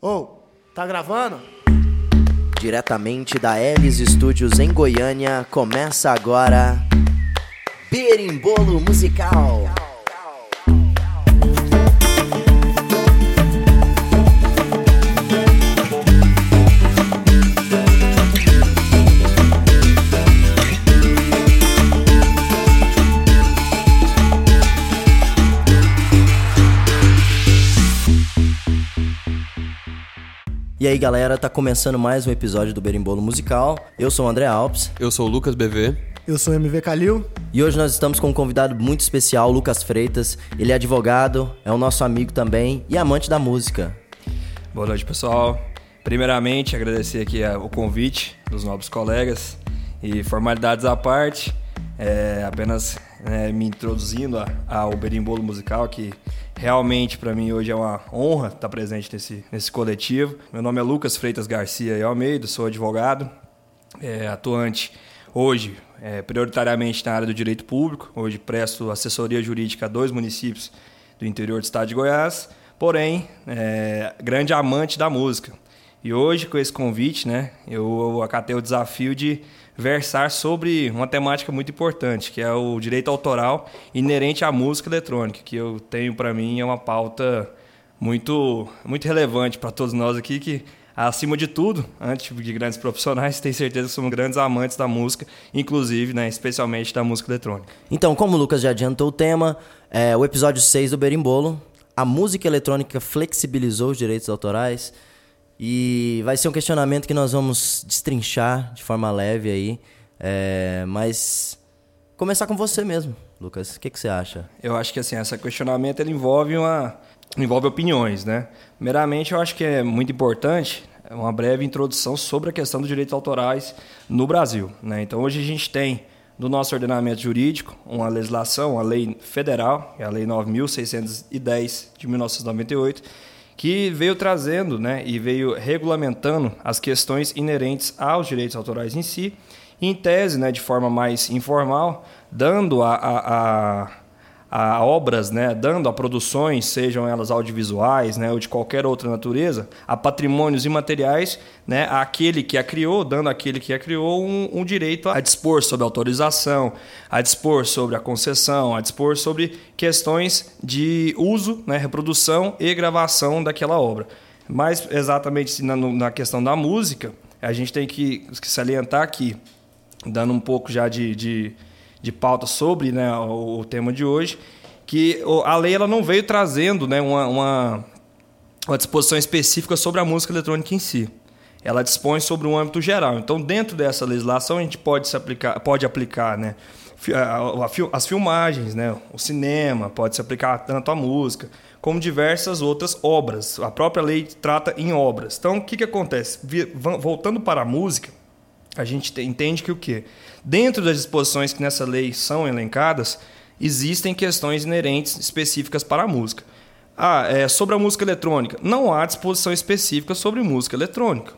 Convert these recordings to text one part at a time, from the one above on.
Ô, oh, tá gravando? Diretamente da Elis Studios em Goiânia, começa agora Berimbolo Musical. E aí galera, tá começando mais um episódio do Berimbolo Musical. Eu sou o André Alves. Eu sou o Lucas BV. Eu sou o MV Calil. E hoje nós estamos com um convidado muito especial, Lucas Freitas. Ele é advogado, é o nosso amigo também e amante da música. Boa noite, pessoal. Primeiramente, agradecer aqui o convite dos novos colegas e formalidades à parte. É, apenas né, me introduzindo ao Berimbolo Musical, que realmente para mim hoje é uma honra estar presente nesse, nesse coletivo. Meu nome é Lucas Freitas Garcia e Almeida, sou advogado, é, atuante hoje é, prioritariamente na área do direito público. Hoje presto assessoria jurídica a dois municípios do interior do estado de Goiás, porém, é, grande amante da música. E hoje, com esse convite, né, eu acatei o desafio de versar sobre uma temática muito importante, que é o direito autoral inerente à música eletrônica, que eu tenho para mim é uma pauta muito muito relevante para todos nós aqui que acima de tudo, antes de grandes profissionais, tenho certeza que somos grandes amantes da música, inclusive, né, especialmente da música eletrônica. Então, como o Lucas já adiantou o tema, é, o episódio 6 do Berimbolo, a música eletrônica flexibilizou os direitos autorais. E vai ser um questionamento que nós vamos destrinchar de forma leve aí. É, mas começar com você mesmo, Lucas. O que, que você acha? Eu acho que assim, esse questionamento ele envolve uma envolve opiniões, né? Primeiramente, eu acho que é muito importante uma breve introdução sobre a questão dos direitos autorais no Brasil. Né? Então, hoje a gente tem no nosso ordenamento jurídico uma legislação, uma lei federal, é a Lei 9.610 de 1998, que veio trazendo né, e veio regulamentando as questões inerentes aos direitos autorais em si, em tese, né, de forma mais informal, dando a, a, a a obras, né, dando a produções, sejam elas audiovisuais, né, ou de qualquer outra natureza, a patrimônios imateriais, né, àquele que a criou, dando àquele que a criou um, um, direito a dispor sobre autorização, a dispor sobre a concessão, a dispor sobre questões de uso, né, reprodução e gravação daquela obra. Mais exatamente na, na questão da música, a gente tem que, que salientar aqui, dando um pouco já de, de de pauta sobre né, o, o, tema de hoje, que a lei ela não veio trazendo né, uma, uma, uma disposição específica sobre a música eletrônica em si. Ela dispõe sobre um âmbito geral. Então, dentro dessa legislação, a gente pode, se aplicar, pode aplicar né, as filmagens, né, o cinema, pode se aplicar tanto a música, como diversas outras obras. A própria lei trata em obras. Então, o que, que acontece? Voltando para a música, a gente entende que o quê? Dentro das disposições que nessa lei são elencadas, existem questões inerentes específicas para a música. Ah, é, sobre a música eletrônica, não há disposição específica sobre música eletrônica.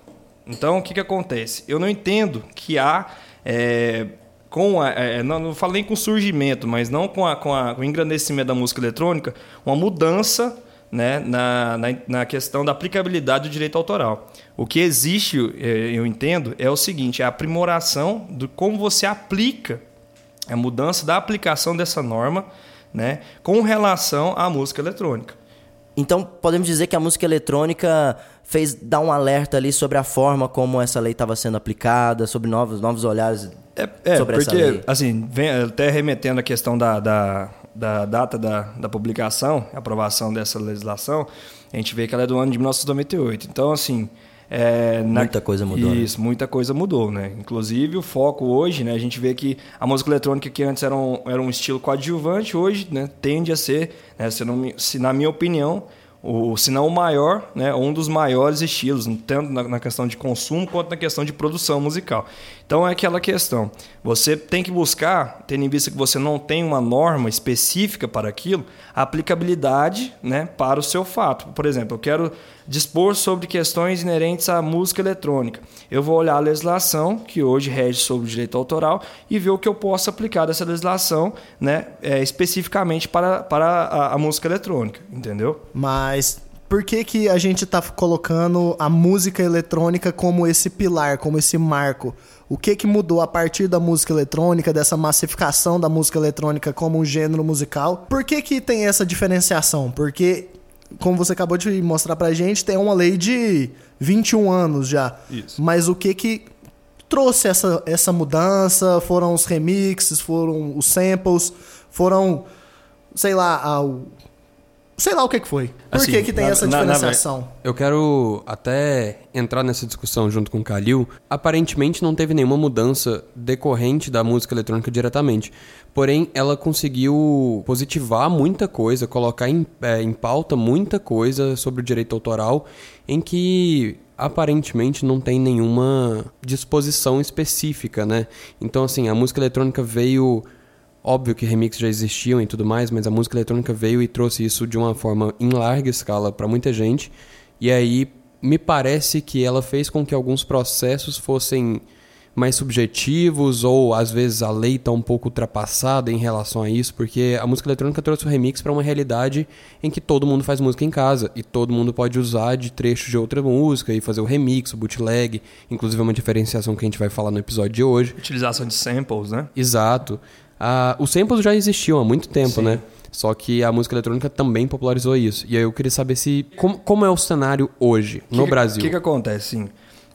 Então, o que, que acontece? Eu não entendo que há, é, com a, é, não, não falei com surgimento, mas não com, a, com, a, com o engrandecimento da música eletrônica, uma mudança né, na, na, na, questão da aplicabilidade do direito autoral. O que existe, é, eu entendo, é o seguinte: é a aprimoração de como você aplica a mudança da aplicação dessa norma né, com relação à música eletrônica. Então, podemos dizer que a música eletrônica fez dar um alerta ali sobre a forma como essa lei estava sendo aplicada, sobre novos, novos olhares é, é, sobre porque, essa lei. Assim, vem, até remetendo à questão da, da da data da, da publicação, aprovação dessa legislação, a gente vê que ela é do ano de 1998. Então, assim. É, muita na... coisa mudou. Né? Isso, né? muita coisa mudou, né? Inclusive o foco hoje, né? A gente vê que a música eletrônica que antes era um, era um estilo coadjuvante, hoje né, tende a ser, né, se, não, se na minha opinião, o, se não o maior, né, um dos maiores estilos, tanto na, na, questão de consumo quanto na questão de produção musical. Então é aquela questão, você tem que buscar, tendo em vista que você não tem uma norma específica para aquilo, a aplicabilidade né, para o seu fato. Por exemplo, eu quero dispor sobre questões inerentes à música eletrônica. Eu vou olhar a legislação, que hoje rege sobre o direito autoral, e ver o que eu posso aplicar dessa legislação né, é, especificamente para, para a, a música eletrônica, entendeu? Mas por que, que a gente tá colocando a música eletrônica como esse pilar, como esse marco? O que que mudou a partir da música eletrônica, dessa massificação da música eletrônica como um gênero musical? Por que que tem essa diferenciação? Porque, como você acabou de mostrar pra gente, tem uma lei de 21 anos já. Isso. Mas o que que trouxe essa, essa mudança? Foram os remixes, foram os samples, foram, sei lá, ao, sei lá o que que foi. Por Assim, que que tem na- essa na- na diferenciação? Eu quero até entrar nessa discussão junto com o Kalil. Aparentemente não teve nenhuma mudança decorrente da música eletrônica diretamente. Porém, ela conseguiu positivar muita coisa, colocar em, é, em pauta muita coisa sobre o direito autoral, em que aparentemente não tem nenhuma disposição específica, né? Então, assim, a música eletrônica veio Óbvio que remix já existiam e tudo mais, mas a música eletrônica veio e trouxe isso de uma forma em larga escala para muita gente. E aí me parece que ela fez com que alguns processos fossem mais subjetivos ou às vezes a lei está um pouco ultrapassada em relação a isso, porque a música eletrônica trouxe o remix para uma realidade em que todo mundo faz música em casa e todo mundo pode usar de trechos de outra música e fazer o remix, o bootleg, inclusive é uma diferenciação que a gente vai falar no episódio de hoje. Utilização de samples, né? Exato. Ah, os samples já existiam há muito tempo, Sim. né? Só que a música eletrônica também popularizou isso. E aí eu queria saber se. Como, como é o cenário hoje, no que, Brasil? O que, que acontece? Sim.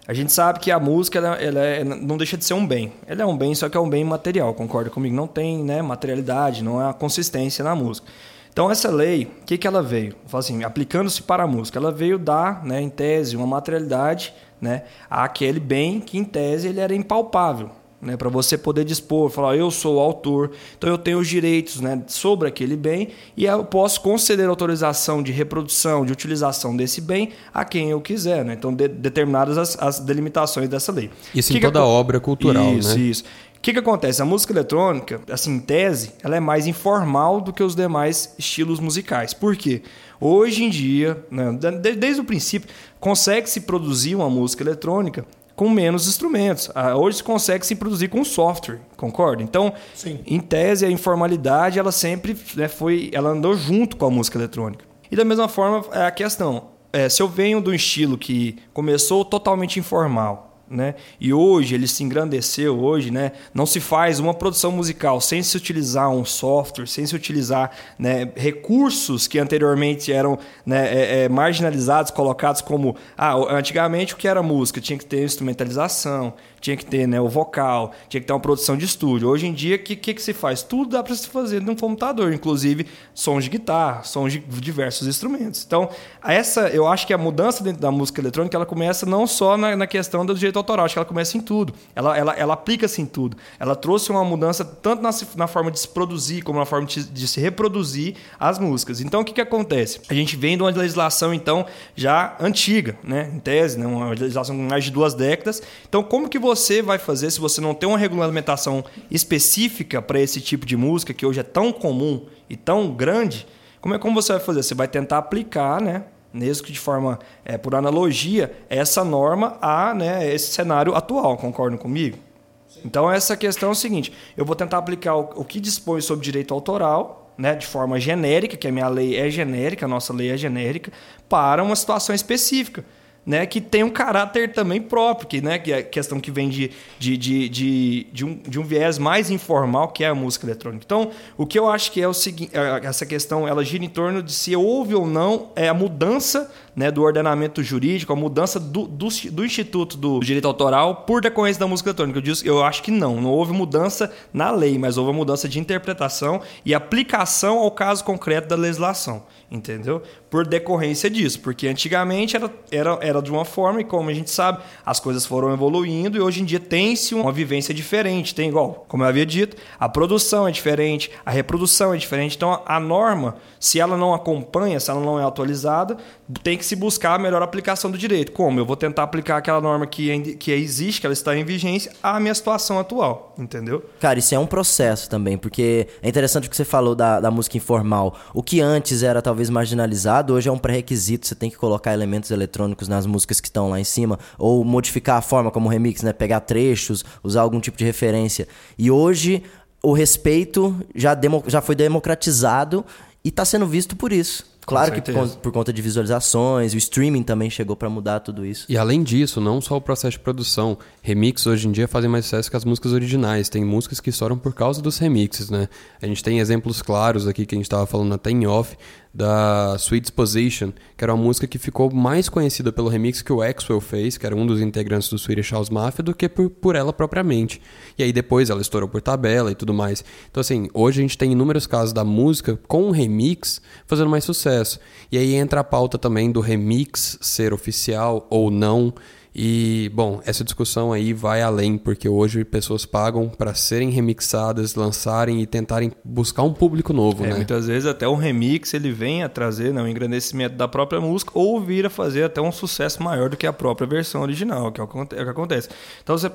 A gente sabe que a música ela, ela é- não deixa de ser um bem. Ela é um bem, só que é um bem material, concorda comigo? Não tem né, materialidade, não há consistência na música. Então, essa lei, o que, que ela veio? Assim, aplicando-se para a música, ela veio dar, né, em tese, uma materialidade né, àquele bem que, em tese, ele era impalpável. Né, para você poder dispor, falar, eu sou o autor, então eu tenho os direitos né, sobre aquele bem e eu posso conceder autorização de reprodução, de utilização desse bem a quem eu quiser. Né? Então, de- determinadas as, as delimitações dessa lei. Isso Que em que toda acon- obra cultural, isso, né? Isso, O que, que acontece? A música eletrônica, assim, em tese, ela é mais informal do que os demais estilos musicais. Por quê? Hoje em dia, né, de- desde o princípio, consegue-se produzir uma música eletrônica com menos instrumentos. Ah, Hoje se consegue se produzir com software, concorda? Então, Sim. em tese, a informalidade, ela sempre né, foi, ela andou junto com a música eletrônica. E da mesma forma, é a questão, é, se eu venho de um estilo que começou totalmente informal, né? E hoje ele se engrandeceu, hoje, né? Não se faz uma produção musical sem se utilizar um software, sem se utilizar né, recursos que anteriormente eram né, é, é, marginalizados, colocados como ah, antigamente o que era música tinha que ter instrumentalização, tinha que ter né, o vocal, tinha que ter uma produção de estúdio. Hoje em dia, o que, que, que se faz? Tudo dá para se fazer num computador, inclusive sons de guitarra, sons de diversos instrumentos. Então, essa, eu acho que a mudança dentro da música eletrônica ela começa não só na, na questão do direito autoral, acho que ela começa em tudo. Ela, ela, ela aplica-se em tudo. Ela trouxe uma mudança tanto na, na forma de se produzir como na forma de, de se reproduzir as músicas. Então, o que, que acontece? A gente vem de uma legislação, então, já antiga, né? em tese, né? uma legislação com mais de duas décadas. Então, como que você vai fazer se você não tem uma regulamentação específica para esse tipo de música, que hoje é tão comum e tão grande? Como é como você vai fazer? Você vai tentar aplicar, né? Mesmo que de forma, é, por analogia, essa norma a né, esse cenário atual, concordam comigo? Então, essa questão é o seguinte: eu vou tentar aplicar o, o que dispõe sobre direito autoral, né, de forma genérica, que a minha lei é genérica, a nossa lei é genérica, para uma situação específica. Né, que tem um caráter também próprio, que, né, que é questão que vem de, de, de, de, de, um, de um viés mais informal, que é a música eletrônica. Então, o que eu acho que é o seguinte, essa questão ela gira em torno de se houve ou não é a mudança né, do ordenamento jurídico, a mudança do, do, do Instituto do Direito Autoral por decorrência da música eletrônica. Eu, disse, eu acho que não, não houve mudança na lei, mas houve mudança de interpretação e aplicação ao caso concreto da legislação, entendeu? Por decorrência disso, porque antigamente era, era, era de uma forma e como a gente sabe, as coisas foram evoluindo e hoje em dia tem-se uma vivência diferente, tem igual, como eu havia dito, a produção é diferente, a reprodução é diferente, então a norma, se ela não acompanha, se ela não é atualizada, tem que se buscar a melhor aplicação do direito. Como? Eu vou tentar aplicar aquela norma que, que existe, que ela está em vigência, à minha situação atual, entendeu? Cara, isso é um processo também, porque é interessante o que você falou da, da música informal. O que antes era talvez marginalizado, hoje é um pré-requisito. Você tem que colocar elementos eletrônicos nas músicas que estão lá em cima, ou modificar a forma como remix, né? Pegar trechos, usar algum tipo de referência. E hoje o respeito já, demo, já foi democratizado e está sendo visto por isso. Claro que por, por conta de visualizações, o streaming também chegou pra mudar tudo isso. E além disso, não só o processo de produção. Remix hoje em dia fazem mais sucesso que as músicas originais. Tem músicas que estouram por causa dos remixes, né? A gente tem exemplos claros aqui que a gente estava falando até em off da Sweet Disposition, que era uma música que ficou mais conhecida pelo remix que o Axwell fez, que era um dos integrantes do Swedish House Mafia, do que por, por ela propriamente. E aí depois ela estourou por tabela e tudo mais. Então assim, hoje a gente tem inúmeros casos da música com um remix fazendo mais sucesso. E aí entra a pauta também do remix ser oficial ou não. E, bom, essa discussão aí vai além, porque hoje pessoas pagam para serem remixadas, lançarem e tentarem buscar um público novo, É, né? Muitas vezes até um remix ele vem a trazer né, um engrandecimento da própria música ou vir a fazer até um sucesso maior do que a própria versão original, que é o que é o acontece. Então você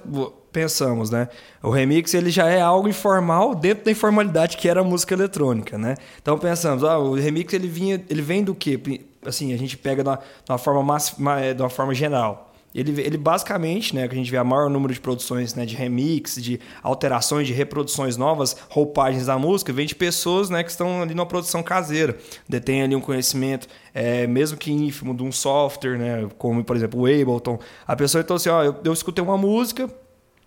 pensamos, né? O remix ele já é algo informal dentro da informalidade que era a música eletrônica, né? Então pensamos, ah, o remix ele vinha, ele vem do quê? Assim, a gente pega de uma, de uma forma mais- de uma forma geral. Ele, ele basicamente, né, que a gente vê a maior número de produções né, de remix, de alterações, de reproduções novas, roupagens da música, vem de pessoas né, que estão ali numa produção caseira, detêm ali um conhecimento, é, mesmo que ínfimo, de um software, né, como por exemplo o Ableton. A pessoa então assim, ó, eu, eu escutei uma música,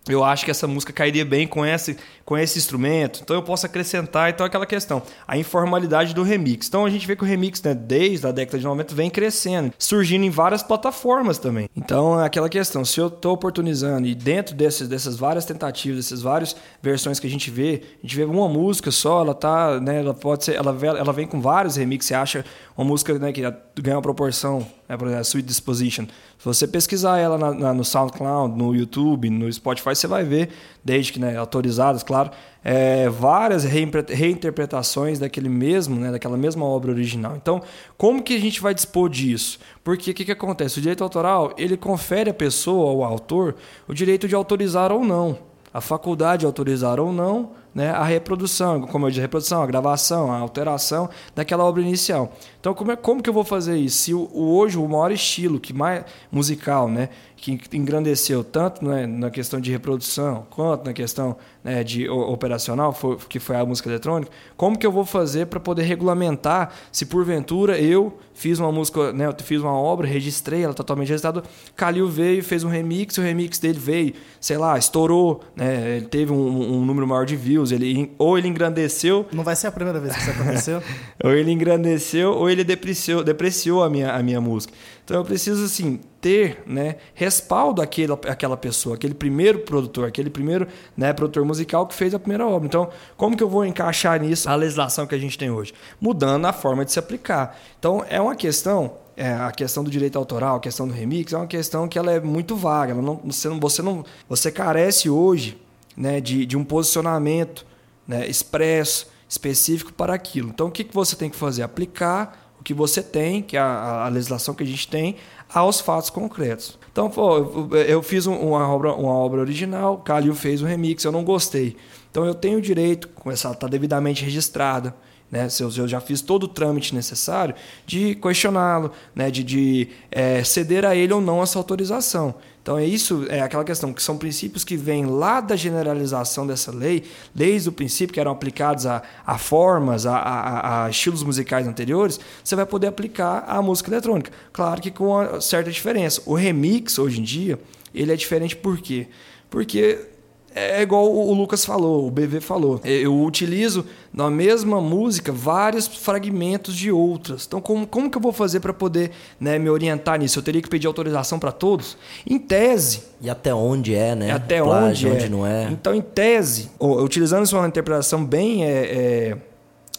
eu acho que essa música cairia bem com esse, com esse instrumento, então eu posso acrescentar, então aquela questão, a informalidade do remix. Então a gente vê que o remix, né, desde a década de 90, vem crescendo, surgindo em várias plataformas também. Então é aquela questão, se eu estou oportunizando e dentro desses, dessas várias tentativas, dessas várias versões que a gente vê, a gente vê uma música só, ela tá, né, ela pode ser, ela, vem- ela vem com vários remixes, você acha uma música né, que ganha uma proporção, né, por exemplo, a Sweet Disposition. Se você pesquisar ela na- na- no SoundCloud, no YouTube, no Spotify, você vai ver, desde que né, autorizadas, claro, é, várias reinterpretações daquele mesmo, né, daquela mesma obra original. Então, como que a gente vai dispor disso? Porque o que, que acontece? O direito autoral ele confere à pessoa, ao autor, o direito de autorizar ou não, a faculdade de autorizar ou não né, a reprodução, como eu disse, a reprodução, a gravação, a alteração daquela obra inicial. Então, como, é, como que eu vou fazer isso? Se o, o- hoje o maior estilo que mais musical, né, que engrandeceu tanto né, na questão de reprodução quanto na questão né, de operacional, que foi a música eletrônica, como que eu vou fazer para poder regulamentar se porventura eu fiz uma música, né, eu fiz uma obra, registrei ela totalmente registrada, Calil veio fez um remix, o remix dele veio, sei lá, estourou, né, ele teve um, um número maior de views, ele, ou ele engrandeceu Não vai ser a primeira vez que isso aconteceu. ou ele engrandeceu ou ele depreciou, depreciou a, minha, a minha música. Então eu preciso assim ter né, respaldo àquela, àquela pessoa, aquele primeiro produtor, aquele primeiro né, produtor musical que fez a primeira obra. Então, como que eu vou encaixar nisso a legislação que a gente tem hoje? Mudando a forma de se aplicar. Então, é uma questão é, a questão do direito autoral, a questão do remix, é uma questão que ela é muito vaga. Não, você, não, você, não, você carece hoje né, de, de um posicionamento né, expresso, específico para aquilo. Então, o que, que você tem que fazer? Aplicar o que você tem, que é a, a legislação que a gente tem, aos fatos concretos. Então, pô, eu, fiz um- uma obra, uma obra original, Calil fez um remix, eu não gostei. Então, eu tenho o direito, com essa está devidamente registrada, né? Eu, já fiz todo o trâmite necessário de questioná-lo, né? de, de eh, ceder a ele ou não essa autorização. Então é isso, é aquela questão que são princípios que vêm lá da generalização dessa lei, desde o princípio que eram aplicados a, a formas, a, a- a estilos musicais anteriores, você vai poder aplicar à música eletrônica. Claro que com uma certa diferença. O remix hoje em dia ele é diferente por quê? Porque é igual o Lucas falou, o BV falou. Eu utilizo na mesma música vários fragmentos de outras. Então, como, como que eu vou fazer para poder né, me orientar nisso? Eu teria que pedir autorização para todos? Em tese, E até onde é, né? é até Plágio, onde, onde não é. Então, em tese, utilizando isso uma interpretação bem é, é,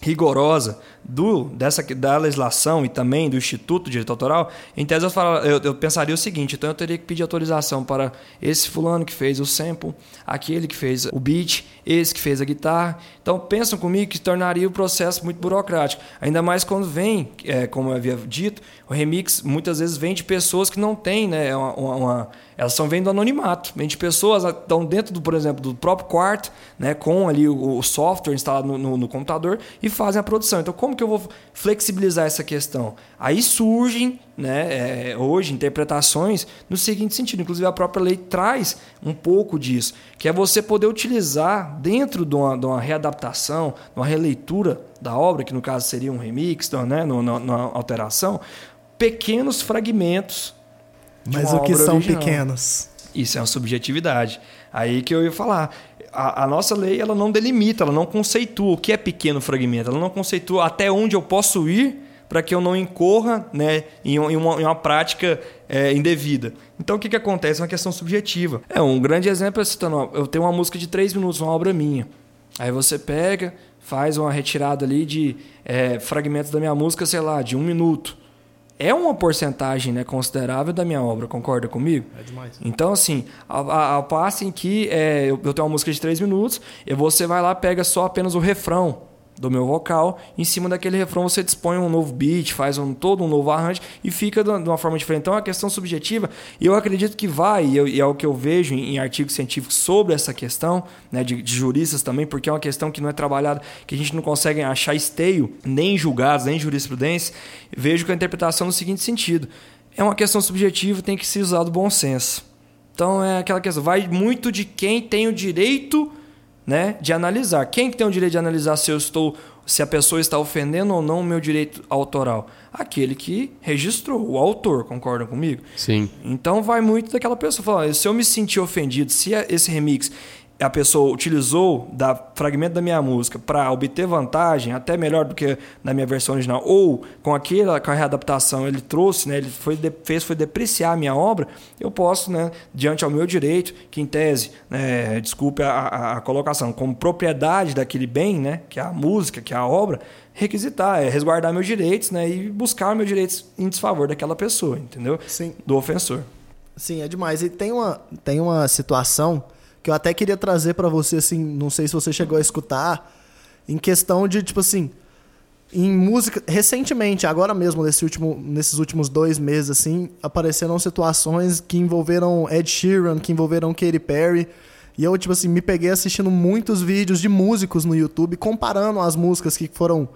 rigorosa do, dessa, da legislação e também do Instituto de Direito Autoral, em tese eu, falo- eu- eu pensaria o seguinte, então eu teria que pedir autorização para esse fulano que fez o sample, aquele que fez o beat, esse que fez a guitarra. Então pensam comigo que tornaria o processo muito burocrático. Ainda mais quando vem, é, como eu havia dito, o remix muitas vezes vem de pessoas que não têm né, uma, uma- Elas são vêm do anonimato, vêm de pessoas estão dentro, do, por exemplo, do próprio quarto, né, com ali o, o software instalado no, no, no, computador e fazem a produção. Então, como que eu vou flexibilizar essa questão? Aí surgem, né, é, hoje, interpretações no seguinte sentido. Inclusive, a própria lei traz um pouco disso, que é você poder utilizar dentro de uma, de uma readaptação, de uma releitura da obra, que no caso seria um remix, né, numa alteração, pequenos fragmentos mas o que são original. pequenos? Isso é uma subjetividade. Aí que eu ia falar. A, a, nossa lei ela não delimita, ela não conceitua o que é pequeno fragmento, ela não conceitua até onde eu posso ir para que eu não incorra né, em, uma, em uma prática é, indevida. Então o que, que acontece? É uma questão subjetiva. É um grande exemplo é citando, eu tenho uma música de três minutos, uma obra minha. Aí você pega, faz uma retirada ali de é, fragmentos da minha música, sei lá, de um minuto é uma porcentagem né, considerável da minha obra, concorda comigo? É demais. Então, assim, ao passo em que é, eu, eu tenho uma música de três minutos, e você vai lá pega só apenas o refrão do meu vocal. Em cima daquele refrão você dispõe um novo beat, faz um, todo um novo arranjo e fica de uma forma diferente. Então é uma questão subjetiva e eu acredito que vai, e, é o que eu vejo em, em, artigos científicos sobre essa questão, né, de, de, juristas também, porque é uma questão que não é trabalhada, que a gente não consegue achar esteio, nem em julgados, nem em jurisprudência. Vejo que a interpretação no seguinte sentido: é uma questão subjetiva, tem que ser usado bom senso. Então é aquela questão, vai muito de quem tem o direito né, de analisar. Quem que tem o direito de analisar se eu estou se a pessoa está ofendendo ou não o meu direito autoral? Aquele que registrou, o autor, concorda comigo? Sim. Então vai muito daquela pessoa falar, se eu me sentir ofendido, se esse remix a pessoa utilizou da fragmento da minha música para obter vantagem, até melhor do que na minha versão original, ou com aquela com a readaptação ele trouxe, né, ele foi fez foi depreciar a minha obra, eu posso, né, diante ao meu direito, que em tese, né, desculpe a, a, a colocação, como propriedade daquele bem, né, que é a música, que é a obra, requisitar, é resguardar meus direitos, né, e buscar meus direitos em desfavor daquela pessoa, entendeu? Sim. Do ofensor. Sim, é demais. E tem uma, tem uma situação que eu até queria trazer para você, assim, não sei se você chegou a escutar, em questão de, tipo assim, em música, recentemente, agora mesmo, nesse último, nesses últimos dois meses, assim, apareceram situações que envolveram Ed Sheeran, que envolveram Katy Perry, e eu, tipo assim, me peguei assistindo muitos vídeos de músicos no YouTube, comparando as músicas que foram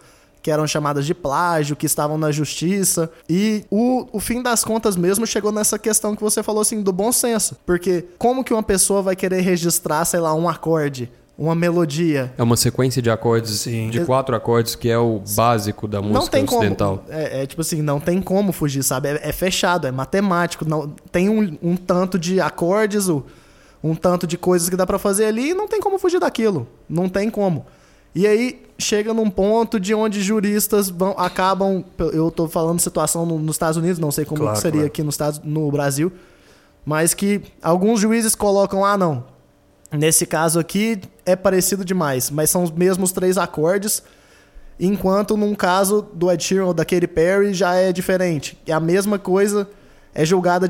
que eram chamadas de plágio, que estavam na justiça. E o, o fim das contas mesmo chegou nessa questão que você falou assim, do bom senso. Porque como que uma pessoa vai querer registrar, sei lá, um acorde? uma melodia. É uma sequência de acordes, Sim. de quatro acordes, que é o básico da música não tem ocidental. Como, é, é, tipo assim, não tem como fugir, sabe? É, é fechado, é matemático. Não, tem um, um tanto de acordes, um tanto de coisas que dá para fazer ali e não tem como fugir daquilo. Não tem como. E aí chega num ponto de onde juristas vão, acabam. Eu estou falando situação no, nos Estados Unidos, não sei como claro, seria claro. aqui no, Estados, no Brasil, mas que alguns juízes colocam: ah, não, nesse caso aqui é parecido demais, mas são os mesmos três acordes, enquanto num caso do Ed Sheeran ou da Katy Perry já é diferente. É a mesma coisa é julgada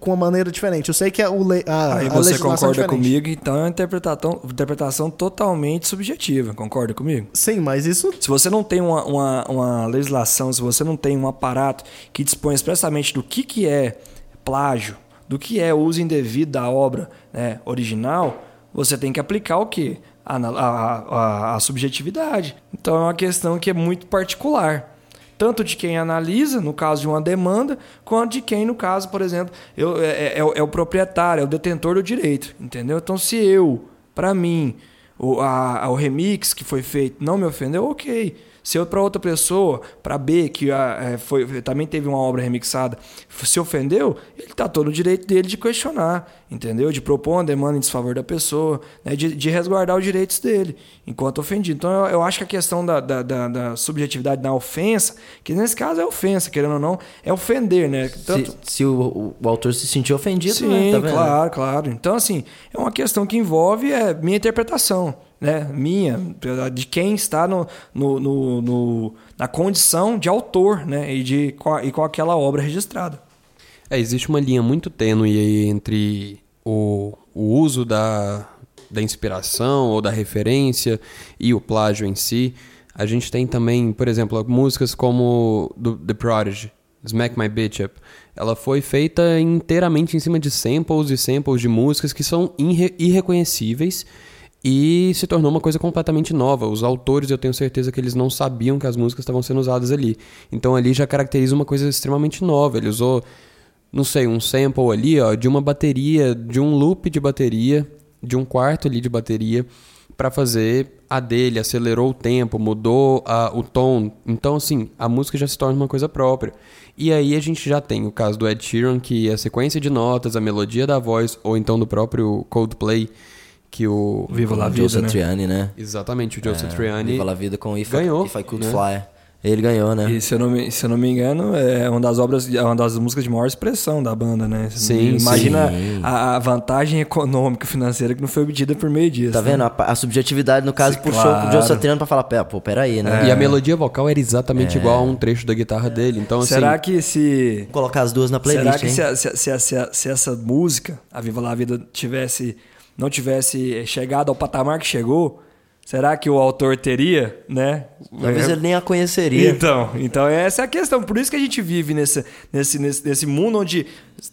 com uma maneira diferente. Eu sei que é o le, a, Aí você concorda comigo, então é uma interpretação, interpretação totalmente subjetiva. Concorda comigo? Sim, mas isso. Se você não tem uma, uma, uma legislação, se você não tem um aparato que dispõe expressamente do que, que é plágio, do que é uso indevido da obra né, original, você tem que aplicar o quê? A, a, a, a subjetividade. Então é uma questão que é muito particular tanto de quem analisa, no caso de uma demanda, quanto de quem, no caso, por exemplo, eu, é, é, é, é o proprietário, é o detentor do direito, entendeu? Então, se eu, para mim, o, a, o remix que foi feito não me ofendeu, ok. Se eu para outra pessoa, para B, que a, é, foi, também teve uma obra remixada, se ofendeu, ele está todo o direito dele de questionar, entendeu? De propor uma demanda em desfavor da pessoa, né? de, de resguardar os direitos dele, enquanto ofendido. Então eu, eu acho que a questão da, da, da, da, subjetividade na ofensa, que nesse caso é ofensa, querendo ou não, é ofender, né? Tanto... Se, se o, o, autor se sentiu ofendido, Sim, né? Tá claro, claro. Então, assim, é uma questão que envolve é, minha interpretação né, minha, de quem está no, no, no, no, na condição de autor né, e, de, e com aquela obra registrada. É, existe uma linha muito tênue entre o, o uso da, da inspiração ou da referência e o plágio em si. A gente tem também, por exemplo, músicas como do The Prodigy, Smack My Bitch Up. Ela foi feita inteiramente em cima de samples e samples de músicas que são irre irreconhecíveis e se tornou uma coisa completamente nova. Os autores, eu tenho certeza que eles não sabiam que as músicas estavam sendo usadas ali. Então ali já caracteriza uma coisa extremamente nova. Ele usou, não sei, um sample ali, ó, de uma bateria, de um loop de bateria, de um quarto ali de bateria para fazer a dele, acelerou o tempo, mudou a, o tom. Então, assim, a música já se torna uma coisa própria. E aí a gente já tem o caso do Ed Sheeran, que a sequência de notas, a melodia da voz, ou então do próprio Coldplay, que o... Viva la o Vida, Joseph né? Triani, né? Exatamente, o Joseph É, Triani Viva la Vida com If, ganhou, I, If I Could né? Fly. Ele ganhou, né? E se eu, não me, se eu não me engano, é uma das obras, é uma das músicas de maior expressão da banda, né? Sim, Imagina sim. A, a vantagem econômica financeira que não foi obtida por meio disso. Tá né? vendo? A, a subjetividade, no caso, Sim, puxou claro. o Joseph Triani pra falar, "Pé, pô, peraí, né? E a melodia vocal era exatamente igual a um trecho da guitarra dele. Então, assim, Será que se. Vou colocar as duas na playlist, Será que hein? se, a- se, a- se, a- se, a- se essa música, a Viva La Vida, tivesse. não tivesse chegado ao patamar que chegou, será que o autor teria, né? Talvez É, ele nem a conheceria. Então, então essa é a questão. Por isso que a gente vive nesse, nesse, nesse, nesse mundo onde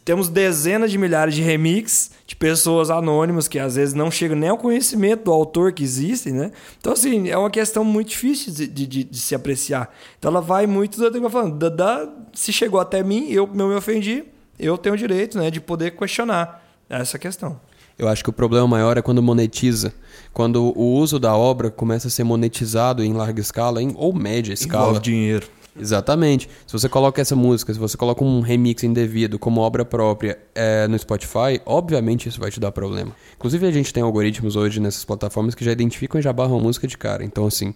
temos dezenas de milhares de remix de pessoas anônimas que às vezes não chegam nem ao conhecimento do autor que existem, né? Então, assim, é uma questão muito difícil de, de, de- se apreciar. Então, ela vai muito eu falando. Da, da- se chegou até mim, eu não me ofendi, eu tenho o direito né, de poder questionar essa questão. Eu acho que o problema maior é quando monetiza. Quando o uso da obra começa a ser monetizado em larga escala, em, ou média escala. Envolve dinheiro. Exatamente. Se você coloca essa música, se você coloca um remix indevido como obra própria é, no Spotify, obviamente isso vai te dar problema. Inclusive a gente tem algoritmos hoje nessas plataformas que já identificam e já barram a música de cara. Então assim,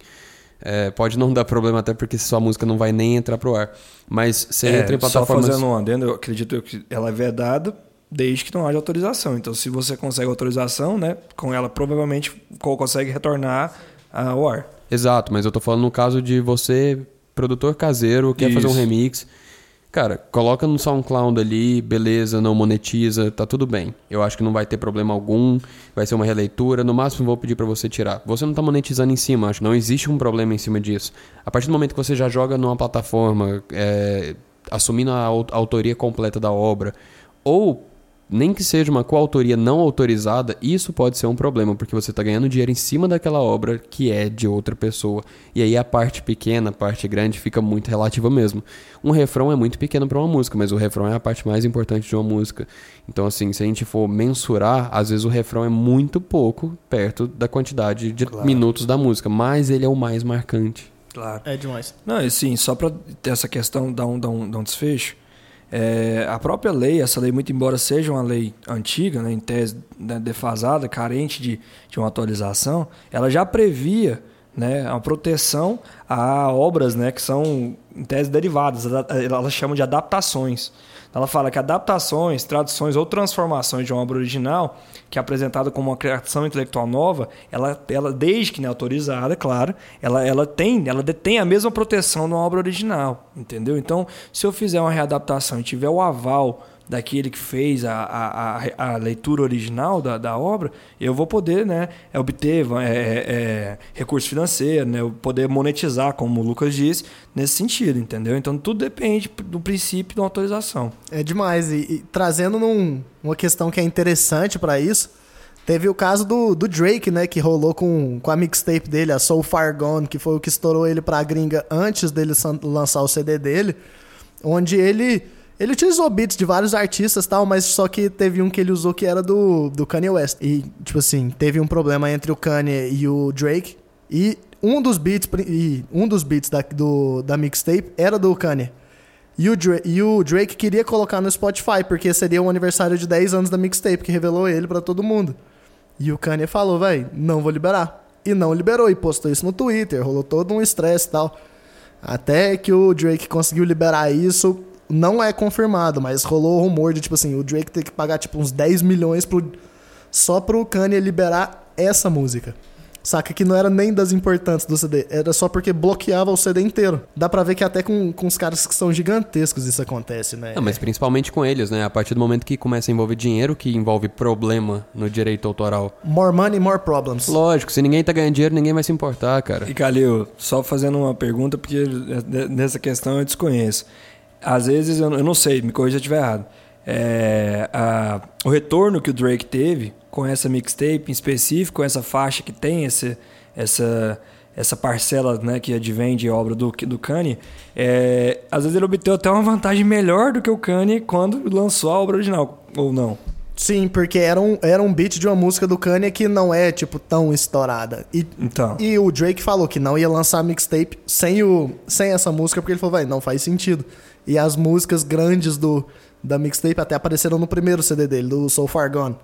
é, pode não dar problema até porque sua música não vai nem entrar pro ar. Mas você É, entra em Só plataformas... fazendo um adendo, eu acredito que ela é vedada desde que não haja autorização. Então, se você consegue autorização, né, com ela provavelmente co- consegue retornar ao ar. Exato, mas eu tô falando no caso de você, produtor caseiro, quer fazer um Isso. remix. Cara, coloca no SoundCloud ali, beleza, não monetiza, tá tudo bem. Eu acho que não vai ter problema algum, vai ser uma releitura, no máximo vou pedir pra você tirar. Você não tá monetizando em cima, acho, não existe um problema em cima disso. A partir do momento que você já joga numa plataforma, é, assumindo a autoria completa da obra, ou nem que seja uma coautoria não autorizada, isso pode ser um problema, porque você está ganhando dinheiro em cima daquela obra que é de outra pessoa. E aí a parte pequena, a parte grande fica muito relativa mesmo. Um refrão é muito pequeno para uma música, mas o refrão é a parte mais importante de uma música. Então, assim, se a gente for mensurar, às vezes o refrão é muito pouco perto da quantidade de minutos da música, mas ele é o mais marcante. Claro. É demais. Não, e assim, só para ter essa questão dar um, dar um, dar um desfecho, é, a própria lei, essa lei, muito embora seja uma lei antiga, né, em tese né, defasada, carente de, de uma atualização, ela já previa né, a proteção a obras né, que são, em tese, derivadas. Ela, ela chama de adaptações. Ela fala que adaptações, traduções ou transformações de uma obra original, que é apresentada como uma criação intelectual nova, ela, ela desde que não é autorizada, é claro, ela, ela tem, ela detém a mesma proteção de uma obra original, entendeu? Então, se eu fizer uma readaptação e tiver o aval daquele que fez a, a, a, a leitura original da, da obra, eu vou poder né, é, obter é, é, recurso financeiro, né, eu poder monetizar, como o Lucas disse, nesse sentido, entendeu? Então tudo depende do princípio da autorização. É demais. E, e trazendo num- uma questão que é interessante pra isso, teve o caso do, do Drake, né? Que rolou com, com a mixtape dele, a So Far Gone, que foi o que estourou ele pra gringa antes dele lançar o CD dele. Onde ele. Ele utilizou beats de vários artistas tal, mas só que teve um que ele usou que era do, do Kanye West. E, tipo assim, teve um problema entre o Kanye e o Drake. E um dos beats, e um dos beats da, do, da mixtape era do Kanye. E o, Drake, e o Drake queria colocar no Spotify, porque seria o aniversário de 10 anos da mixtape, que revelou ele pra todo mundo. E o Kanye falou, véi, não vou liberar. E não liberou, e postou isso no Twitter, rolou todo um estresse e tal. Até que o Drake conseguiu liberar isso, não é confirmado, mas rolou o rumor de, tipo assim, o Drake ter que pagar, tipo, uns 10 milhões pro, só pro Kanye liberar essa música. Saca que não era nem das importantes do CD, era só porque bloqueava o CD inteiro. Dá pra ver que até com, com os caras que são gigantescos isso acontece, né? Não, mas principalmente com eles, né? A partir do momento que começa a envolver dinheiro, que envolve problema no direito autoral. More money, more problems. Lógico, se ninguém tá ganhando dinheiro, ninguém vai se importar, cara. E Calil, só fazendo uma pergunta, porque nessa questão eu desconheço. Às vezes, eu, eu não sei, me corrija se eu estiver errado. É, a- o retorno que o Drake teve com essa mixtape em específico, com essa faixa que tem esse, essa, essa parcela né, que advém de obra do, do Kanye, é, às vezes ele obteve até uma vantagem melhor do que o Kanye quando lançou a obra original, ou não. Sim, porque era um, era um beat de uma música do Kanye que não é, tipo, tão estourada. E, Então. e o Drake falou que não ia lançar mixtape sem, o, sem essa música, porque ele falou, vai, não faz sentido. E as músicas grandes do, da mixtape até apareceram no primeiro CD dele, do So Far Gone.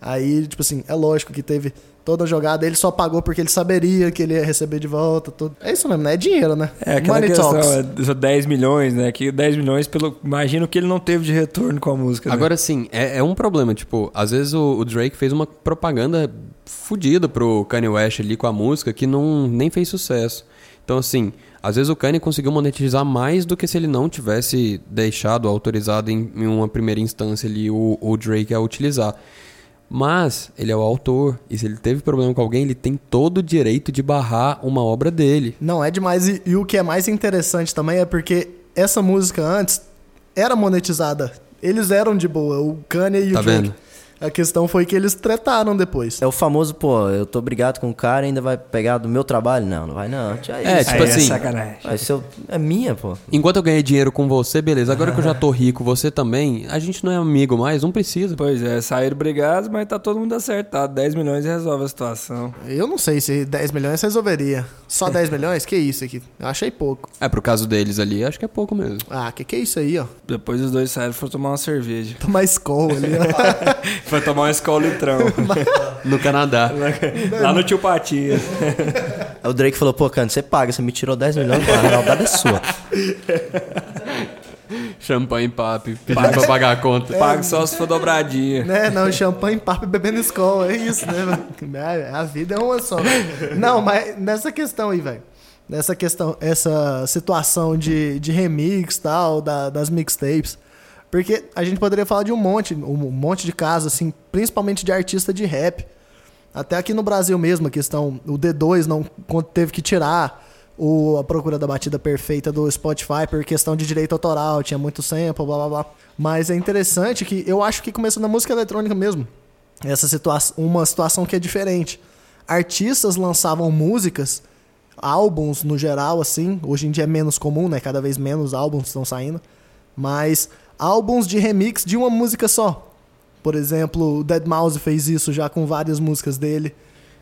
Aí, tipo assim, é lógico que teve toda a jogada, ele só pagou porque ele saberia que ele ia receber de volta, tudo. É isso mesmo, né? É dinheiro, né? É aquela Money questão, talks. é, só 10 milhões, né? Que 10 milhões, pelo, imagino que ele não teve de retorno com a música. né? Agora sim, é, é um problema. Tipo, às vezes o, o Drake fez uma propaganda fodida pro Kanye West ali com a música que não nem fez sucesso. Então, assim, às vezes o Kanye conseguiu monetizar mais do que se ele não tivesse deixado autorizado em, em uma primeira instância ali o, o Drake a utilizar. Mas ele é o autor, e se ele teve problema com alguém, ele tem todo o direito de barrar uma obra dele. Não, é demais. E, e o que é mais interessante também é porque essa música antes era monetizada. Eles eram de boa, o Kanye e Tá o Drake. vendo? A questão foi que eles tretaram depois. É o famoso, pô, eu tô brigado com o cara e ainda vai pegar do meu trabalho? Não, não vai não. Tia, É, isso. tipo Aí assim, É sacanagem. O- é minha, pô. Enquanto eu ganhei dinheiro com você, beleza. Agora que eu já tô rico, você também, a gente não é amigo mais, não precisa. Pois é, saíram brigados, mas tá todo mundo acertado. 10 milhões resolve a situação. Eu não sei se 10 milhões resolveria. Só 10 milhões? Que isso aqui? Eu achei pouco. É, pro caso deles ali, acho que é pouco mesmo. Ah, que que é isso aí, ó? Depois os dois saíram e foram tomar uma cerveja. Tomar escola ali, ó. Foi tomar uma escola litrão. No Canadá. Lá no Tio Patinha. Aí o Drake falou, pô, Cano, você paga, você me tirou 10 milhões, a realidade é sua. Champanhe papi, pedindo pra pagar a conta. Paga só se for dobradinha. né? Não, champanhe, papo e bebendo escola. É isso, né? mano? A vida é uma só. Não, mas nessa questão aí, velho. Nessa questão, essa situação de, de remix e tal, da- das mixtapes. Porque a gente poderia falar de um monte, um monte de casos, assim, principalmente de artista de rap. Até aqui no Brasil mesmo, a questão, o D2 não teve que tirar o, a procura da batida perfeita do Spotify por questão de direito autoral, tinha muito sample, blá blá blá. Mas é interessante que eu acho que começou na música eletrônica mesmo. Essa situação, uma situação que é diferente. Artistas lançavam músicas, álbuns no geral, assim. Hoje em dia é menos comum, né? Cada vez menos álbuns estão saindo. Mas álbuns de remix de uma música só. Por exemplo, o Dead Mouse fez isso já com várias músicas dele.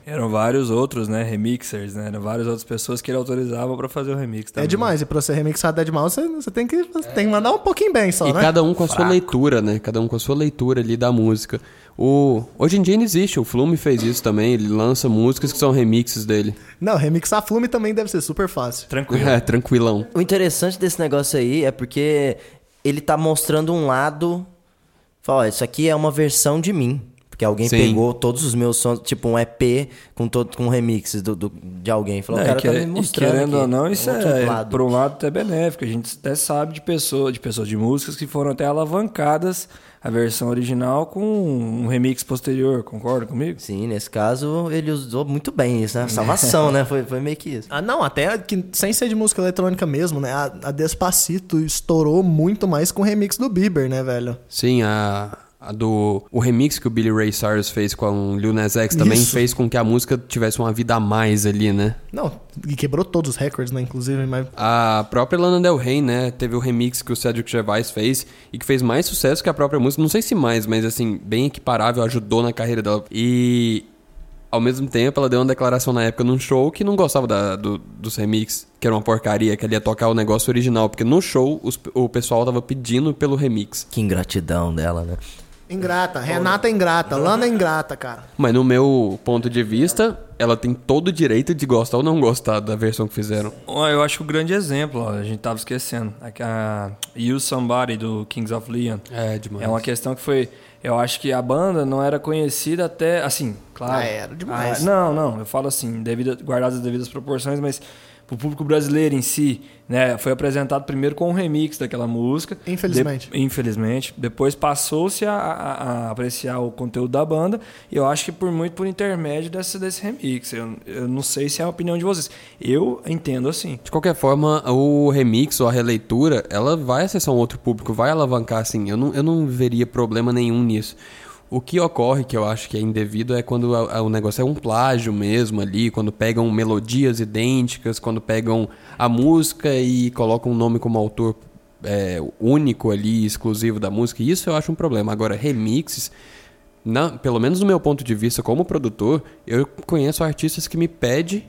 Eram vários outros, né? Remixers, né? Eram várias outras pessoas que ele autorizava pra fazer o remix também. É demais. E pra você remixar Dead Mouse, você, tem, que, você tem que mandar um pouquinho bem só, E né? cada um com a sua Fraco. leitura, né? Cada um com a sua leitura ali da música. O... Hoje em dia não existe, o Flume fez isso também, ele lança músicas que são remixes dele. Não, remixar Flume também deve ser super fácil. Tranquilo. É, tranquilão. O interessante desse negócio aí é porque ele tá mostrando um lado. Fala, isso aqui é uma versão de mim. Porque alguém Sim. pegou todos os meus sons, tipo um EP com, todo, com remixes do, do- de alguém. Falou, É, o cara que- tá me mostrando. querendo aqui, ou não, isso outro é, lado. por um lado, até benéfico. A gente até sabe de pessoas, de pessoas de músicas que foram até alavancadas a versão original com um remix posterior, concorda comigo? Sim, nesse caso ele usou muito bem isso, né? Salvação, né? Foi, foi meio que isso. Ah, não, até que, sem ser de música eletrônica mesmo, né? A, a Despacito estourou muito mais com o remix do Bieber, né, velho? Sim, a, a do. O remix que o Billy Ray Cyrus fez com o Lil Nas X também Isso. fez com que a música tivesse uma vida a mais ali, né? Não, e quebrou todos os recordes, né, inclusive, mas... A própria Lana Del Rey, né? Teve o remix que o Cedric Gervais fez e que fez mais sucesso que a própria música. Não sei se mais, mas assim, bem equiparável, ajudou na carreira dela. E ao mesmo tempo ela deu uma declaração na época num show que não gostava da- do- dos remix, que era uma porcaria, que ela ia tocar o negócio original. Porque no show os- o pessoal tava pedindo pelo remix. Que ingratidão dela, né? Ingrata, Renata é ingrata, Lana é ingrata, cara. Mas no meu ponto de vista, ela tem todo o direito de gostar ou não gostar da versão que fizeram. Ó, Eu acho que o grande exemplo, ó, a gente tava esquecendo, a, a You Somebody do Kings of Leon. É, demais. É uma questão que foi. Eu acho que a banda não era conhecida até. Assim, claro. Ah, era demais. Ah, não, não. Eu falo assim, devido, guardadas as devidas proporções, mas pro público brasileiro em si, né, foi apresentado primeiro com um remix daquela música. Infelizmente. De, infelizmente. Depois passou-se a, a, a, apreciar o conteúdo da banda. E eu acho que por muito por intermédio desse, desse remix. Eu, eu não sei se é a opinião de vocês. Eu entendo assim. De qualquer forma, o remix ou a releitura, ela vai acessar um outro público, vai alavancar assim. Eu não, eu não veria problema nenhum nisso. O que ocorre, que eu acho que é indevido, é quando a, a, o negócio é um plágio mesmo ali, quando pegam melodias idênticas, quando pegam a música e colocam um nome como autor é, único ali, exclusivo da música. Isso eu acho um problema. Agora, remixes, na, pelo menos do meu ponto de vista como produtor, eu conheço artistas que me pedem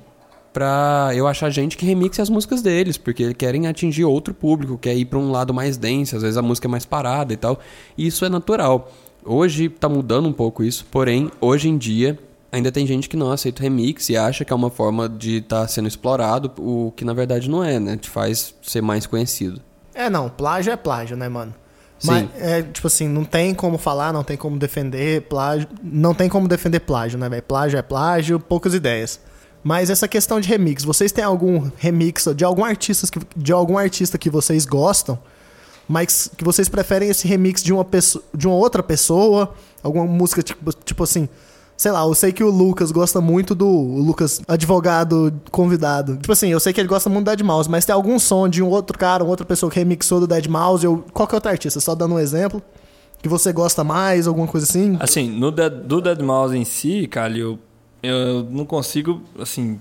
pra eu achar gente que remixe as músicas deles, porque querem atingir outro público, quer ir para um lado mais denso, às vezes a música é mais parada e tal. E isso é natural. Hoje está mudando um pouco isso, porém, hoje em dia ainda tem gente que não aceita remix e acha que é uma forma de estar tá sendo explorado, o que na verdade não é, né? Te faz ser mais conhecido. É, não, plágio é plágio, né, mano? Sim. Mas, é, tipo assim, não tem como falar, não tem como defender plágio. Não tem como defender plágio, né, velho? Plágio é plágio, poucas ideias. Mas essa questão de remix, vocês têm algum remix de algum artista que, de algum artista que vocês gostam? Mas que vocês preferem esse remix de uma, pessoa, de uma outra pessoa, alguma música tipo, tipo assim. Sei lá, eu sei que o Lucas gosta muito do Lucas, advogado convidado. Tipo assim, eu sei que ele gosta muito do Dead Mouse, mas tem algum som de um outro cara, outra pessoa que remixou do Dead Mouse, ou qualquer outro artista, só dando um exemplo, que você gosta mais, alguma coisa assim? Assim, no do Dead Mouse em si, cara, eu, eu não consigo, assim,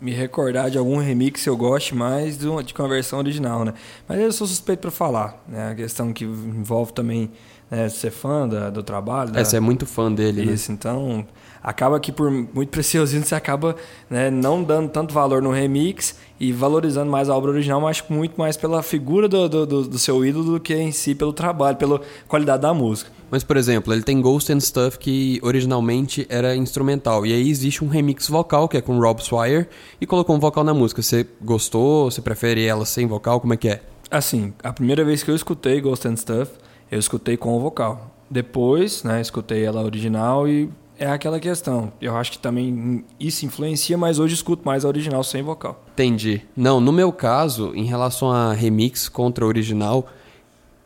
me recordar de algum remix que eu goste mais de uma, de uma versão original, né? Mas eu sou suspeito para falar, né? A questão que envolve também né, ser fã da, do trabalho. É, você é muito fã dele, né? Isso, né? então acaba que por muito preciosinho você acaba né, não dando tanto valor no remix e valorizando mais a obra original, mas muito mais pela figura do, do, do, seu ídolo do que em si pelo trabalho, pela qualidade da música. Mas, por exemplo, ele tem Ghost and Stuff que originalmente era instrumental. E aí existe um remix vocal, que é com Rob Swire, e colocou um vocal na música. Você gostou? Você prefere ela sem vocal? Como é que é? Assim, a primeira vez que eu escutei Ghost and Stuff, eu escutei com o vocal. Depois, né, escutei ela original e é aquela questão. Eu acho que também isso influencia, mas hoje escuto mais a original sem vocal. Entendi. Não, no meu caso, em relação a remix contra original,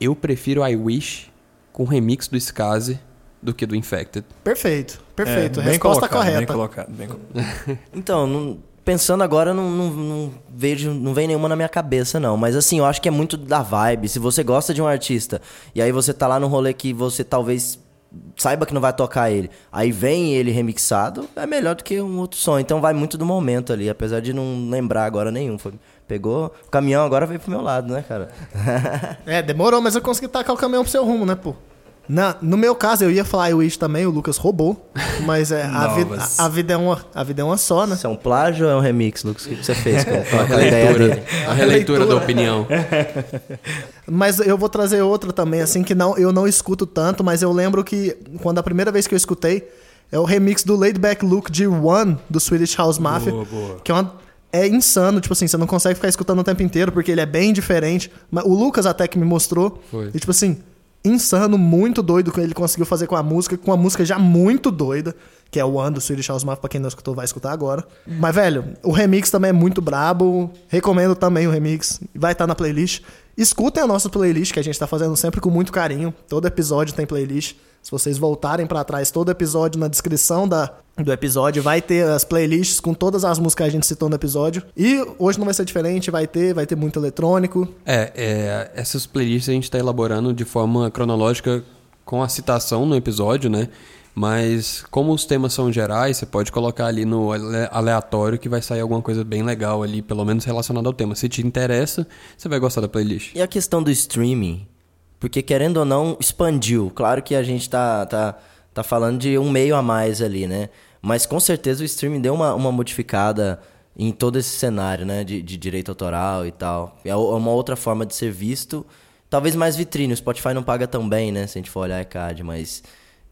eu prefiro I Wish com remix do Skaze do que do Infected. Perfeito, perfeito. É, Resposta colocado, correta. Bem colocado, bem colocado. então, não, pensando agora, não, não, não, vejo, não vem nenhuma na minha cabeça, não. Mas assim, eu acho que é muito da vibe. Se você gosta de um artista e aí você tá lá no rolê que você talvez saiba que não vai tocar ele, aí vem ele remixado, é melhor do que um outro som. Então vai muito do momento ali, apesar de não lembrar agora nenhum. Foi, pegou o caminhão, agora veio pro meu lado, né, cara? é, demorou, mas eu consegui tacar o caminhão pro seu rumo, né, pô? Na, no meu caso, eu ia falar I Wish também, o Lucas roubou. Mas é, a, vida, a, a, vida é uma, a vida é uma só, né? Isso é um plágio ou é um remix, Lucas? O que você fez com, a, releitura, a releitura da opinião. mas eu vou trazer outra também, assim, que não, eu não escuto tanto, mas eu lembro que quando a primeira vez que eu escutei, é o remix do Laid Back Look de One, do Swedish House Mafia. Boa, boa. Que é uma é insano, tipo assim, você não consegue ficar escutando o tempo inteiro, porque ele é bem diferente. Mas o Lucas até que me mostrou. Foi. E tipo assim, insano, muito doido que ele conseguiu fazer com a música, com uma música já muito doida, que é o One do Swedish House Mafia, pra quem não escutou, vai escutar agora. Mas, velho, o remix também é muito brabo, recomendo também o remix, vai estar tá na playlist. Escutem a nossa playlist, que a gente tá fazendo sempre com muito carinho, todo episódio tem playlist. Se vocês voltarem para trás, todo episódio na descrição da, do episódio vai ter as playlists com todas as músicas que a gente citou no episódio. E hoje não vai ser diferente, vai ter, vai ter muito eletrônico. É, é essas playlists a gente está elaborando de forma cronológica com a citação no episódio, né? Mas como os temas são gerais, você pode colocar ali no aleatório que vai sair alguma coisa bem legal ali, pelo menos relacionada ao tema. Se te interessa, você vai gostar da playlist. E a questão do streaming? Porque, querendo ou não, expandiu. Claro que a gente tá, tá, tá falando de um meio a mais ali, né? Mas com certeza o streaming deu uma, uma modificada em todo esse cenário, né? De, de direito autoral e tal. É, é uma outra forma de ser visto. Talvez mais vitrine. O Spotify não paga tão bem, né? Se a gente for olhar a ECAD, mas...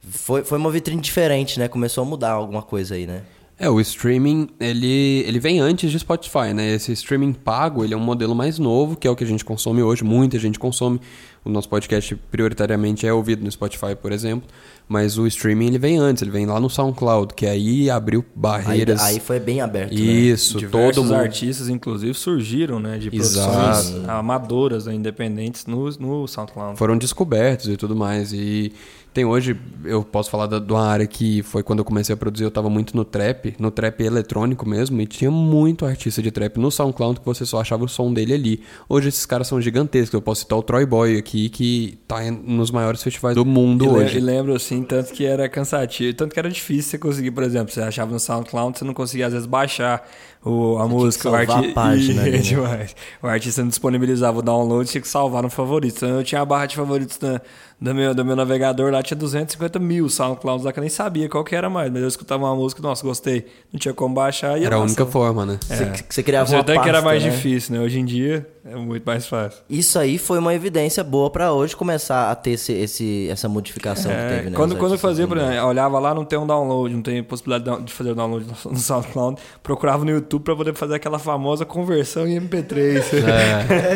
Foi, foi uma vitrine diferente, né? Começou a mudar alguma coisa aí, né? É, o streaming, ele, ele vem antes de Spotify, né? Esse streaming pago, ele é um modelo mais novo, que é o que a gente consome hoje, muita gente consome. O nosso podcast prioritariamente é ouvido no Spotify, por exemplo. Mas o streaming ele vem antes, ele vem lá no SoundCloud, que aí abriu Aí, barreiras. aí foi bem aberto, né? Isso, Diversos todo mundo. artistas, inclusive, surgiram, né? De Exato. produções amadoras, né, independentes no, no SoundCloud. foram descobertos e tudo mais. E tem hoje, eu posso falar de uma área que foi quando eu comecei a produzir, eu tava muito no trap, no trap eletrônico mesmo, e tinha muito artista de trap no SoundCloud que você só achava o som dele ali. Hoje esses caras são gigantescos, eu posso citar o Troy Boy aqui, que tá nos maiores festivais do mundo E, hoje. e lembro, assim, tanto que era cansativo, tanto que era difícil você conseguir, por exemplo, você achava no SoundCloud, você não conseguia, às vezes, baixar o, a música. que o salvar arti- a página ali, né? demais. O artista não disponibilizava o download, tinha que salvar no favoritos. Então, eu tinha a barra de favoritos da, do, meu, do meu navegador lá, tinha 250 mil SoundClouds lá, que eu nem sabia qual que era mais, mas eu escutava uma música, nossa, gostei. Não tinha como baixar. e Era a única forma, né? Você, você criava Você uma até que era pasta, mais né? difícil, né? Hoje em dia é muito mais fácil. Isso aí foi uma evidência boa pra hoje começar a ter esse, esse- essa modificação que É, teve, né? quando, quando eu fazia, por exemplo, eu olhava lá, não tem um download, não tem possibilidade de fazer o download no SoundCloud, procurava no YouTube pra poder fazer aquela famosa conversão em MP3.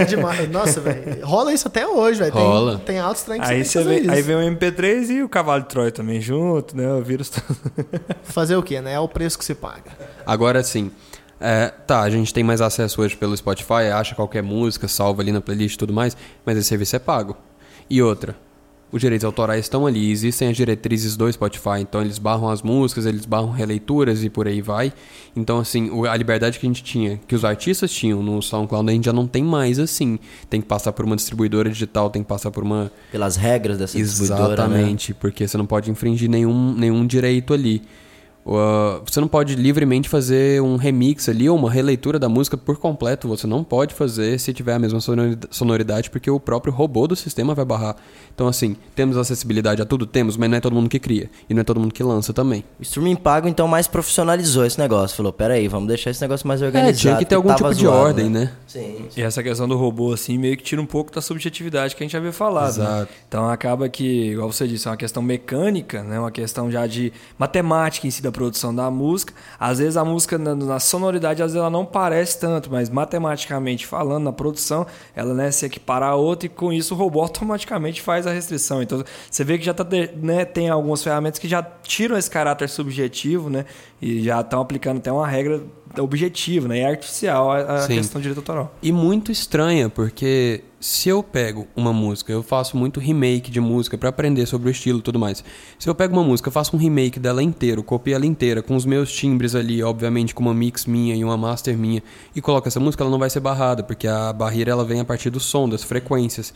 É demais. Nossa, velho. Rola isso até hoje, velho. Tem- Rola. Tem, altos trem que Aí, você tem que vem, aí vem o MP3 e o cavalo de Troia também junto, né? O vírus todo. Fazer o quê, né? É o preço que se paga. Agora sim. É, tá, a gente tem mais acesso hoje pelo Spotify, acha qualquer música, salva ali na playlist e tudo mais, mas esse serviço é pago. E outra, os direitos autorais estão ali, existem as diretrizes do Spotify, então eles barram as músicas, eles barram releituras e por aí vai. Então, assim, a liberdade que a gente tinha, que os artistas tinham no SoundCloud, a gente já não tem mais assim. Tem que passar por uma distribuidora digital, tem que passar por uma Pelas regras dessa distribuidora, né? Exatamente, porque você não pode infringir nenhum, nenhum direito ali. Uh, você não pode livremente fazer um remix ali ou uma releitura da música por completo. Você não pode fazer se tiver a mesma sonori- sonoridade, porque o próprio robô do sistema vai barrar. Então, assim, temos acessibilidade a tudo? Temos, mas não é todo mundo que cria. E não é todo mundo que lança também. O streaming pago, então, mais profissionalizou esse negócio. Falou, pera aí, vamos deixar esse negócio mais É, organizado. tinha que ter algum tipo de zoado, ordem, né? Sim. E essa questão do robô, assim, meio que tira um pouco da subjetividade que a gente havia falado. né? Exato. Então acaba que, igual você disse, é uma questão mecânica, né? uma questão já de matemática em si da produção da música. Às vezes a música, na, na sonoridade, às vezes ela não parece tanto, mas matematicamente falando, na produção, ela né, se equipara a outra e com isso o robô automaticamente faz a restrição. Então você vê que já tá, né, tem algumas ferramentas que já tiram esse caráter subjetivo, né? E já estão aplicando até uma regra objetiva, né? E artificial a, Sim. questão de direito autoral. E muito estranha, porque se eu pego uma música, eu faço muito remake de música pra aprender sobre o estilo e tudo mais. Se eu pego uma música, faço um remake dela inteiro, copio ela inteira, com os meus timbres ali, obviamente com uma mix minha e uma master minha, e coloco essa música, ela não vai ser barrada, porque a barreira ela vem a partir do som, das frequências.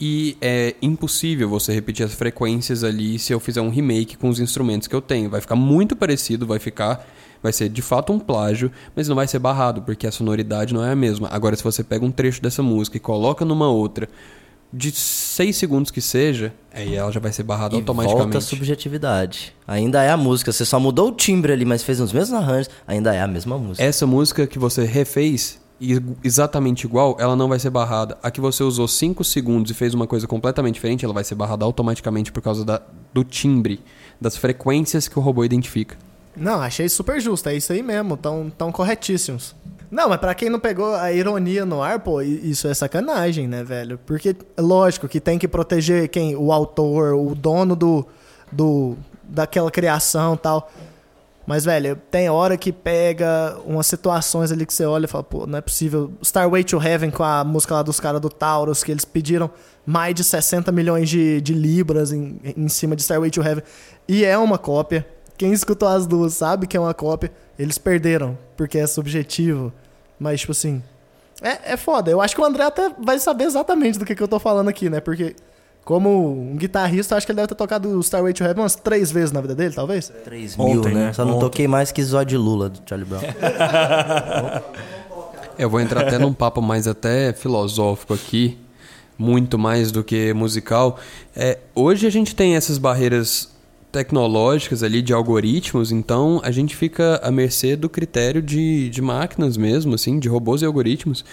E é impossível você repetir as frequências ali se eu fizer um remake com os instrumentos que eu tenho. Vai ficar muito parecido, vai ficar vai ser de fato um plágio, mas não vai ser barrado, porque a sonoridade não é a mesma. Agora, se você pega um trecho dessa música e coloca numa outra, de 6 segundos que seja, aí ela já vai ser barrada E automaticamente. volta a subjetividade. Ainda é a música. Você só mudou o timbre ali, mas fez os mesmos arranjos. Ainda é a mesma música. Essa música que você refez exatamente igual, ela não vai ser barrada. A que você usou 5 segundos e fez uma coisa completamente diferente, ela vai ser barrada automaticamente por causa da, do timbre, das frequências que o robô identifica. Não, achei super justo. É isso aí mesmo. Tão, tão corretíssimos. Não, mas pra quem não pegou a ironia no ar, pô, isso é sacanagem, né, velho? Porque, lógico que tem que proteger quem? O autor, o dono do, do daquela criação tal. Mas, velho, tem hora que pega umas situações ali que você olha e fala, pô, não é possível. Starway to Heaven com a música lá dos caras do Taurus, que eles pediram mais de 60 milhões de, de libras em, em cima de Starway to Heaven. E é uma cópia. Quem escutou as duas sabe que é uma cópia. Eles perderam, porque é subjetivo. Mas, tipo assim. É, é foda. Eu acho que o André até vai saber exatamente do que, que eu tô falando aqui, né? Porque, como um guitarrista, eu acho que ele deve ter tocado o Starway to Heaven umas três vezes na vida dele, talvez. 3 mil, Ontem, né? né? Só não Ontem. toquei mais que Zó de Lula, do Charlie Brown. Eu vou entrar até num papo mais até filosófico aqui, muito mais do que musical. É, hoje a gente tem essas barreiras tecnológicas ali de algoritmos, então a gente fica à mercê do critério de, de máquinas mesmo, assim, de robôs e algoritmos.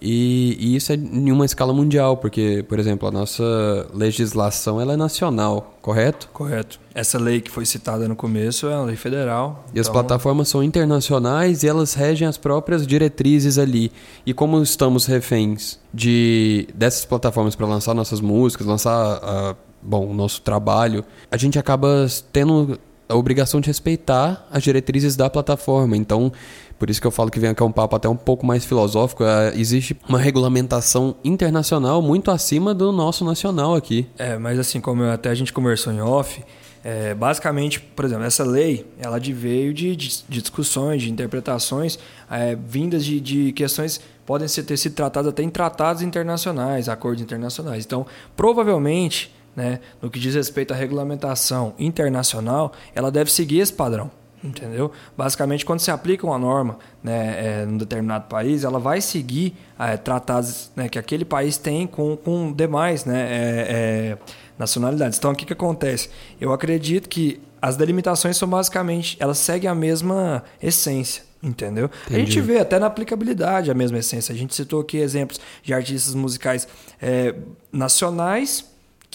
E, e isso é em uma escala mundial, porque, por exemplo, a nossa legislação ela é nacional, correto? Correto. Essa lei que foi citada no começo é uma lei federal. E as então- plataformas são internacionais e elas regem as próprias diretrizes ali. E como estamos reféns de dessas plataformas para lançar nossas músicas, lançar ah, bom, o nosso trabalho, a gente acaba tendo a obrigação de respeitar as diretrizes da plataforma. Então, por isso que eu falo que vem aqui um papo até um pouco mais filosófico. É, existe uma regulamentação internacional muito acima do nosso nacional aqui. É, mas assim, como até a gente conversou em off, é, basicamente, por exemplo, essa lei, ela veio de, de, de discussões, de interpretações, é, vindas de, de questões podem ser, ter sido tratadas até em tratados internacionais, acordos internacionais. Então, provavelmente, né, no que diz respeito à regulamentação internacional, ela deve seguir esse padrão. Entendeu? Basicamente, quando se aplica uma norma né, é, num determinado país, ela vai seguir é, tratados né, que aquele país tem com, com demais né, é, é nacionalidades. Então, o que, que acontece? Eu acredito que as delimitações são basicamente, elas seguem a mesma essência. Entendeu? Entendi. A gente vê até na aplicabilidade a mesma essência. A gente citou aqui exemplos de artistas musicais é, nacionais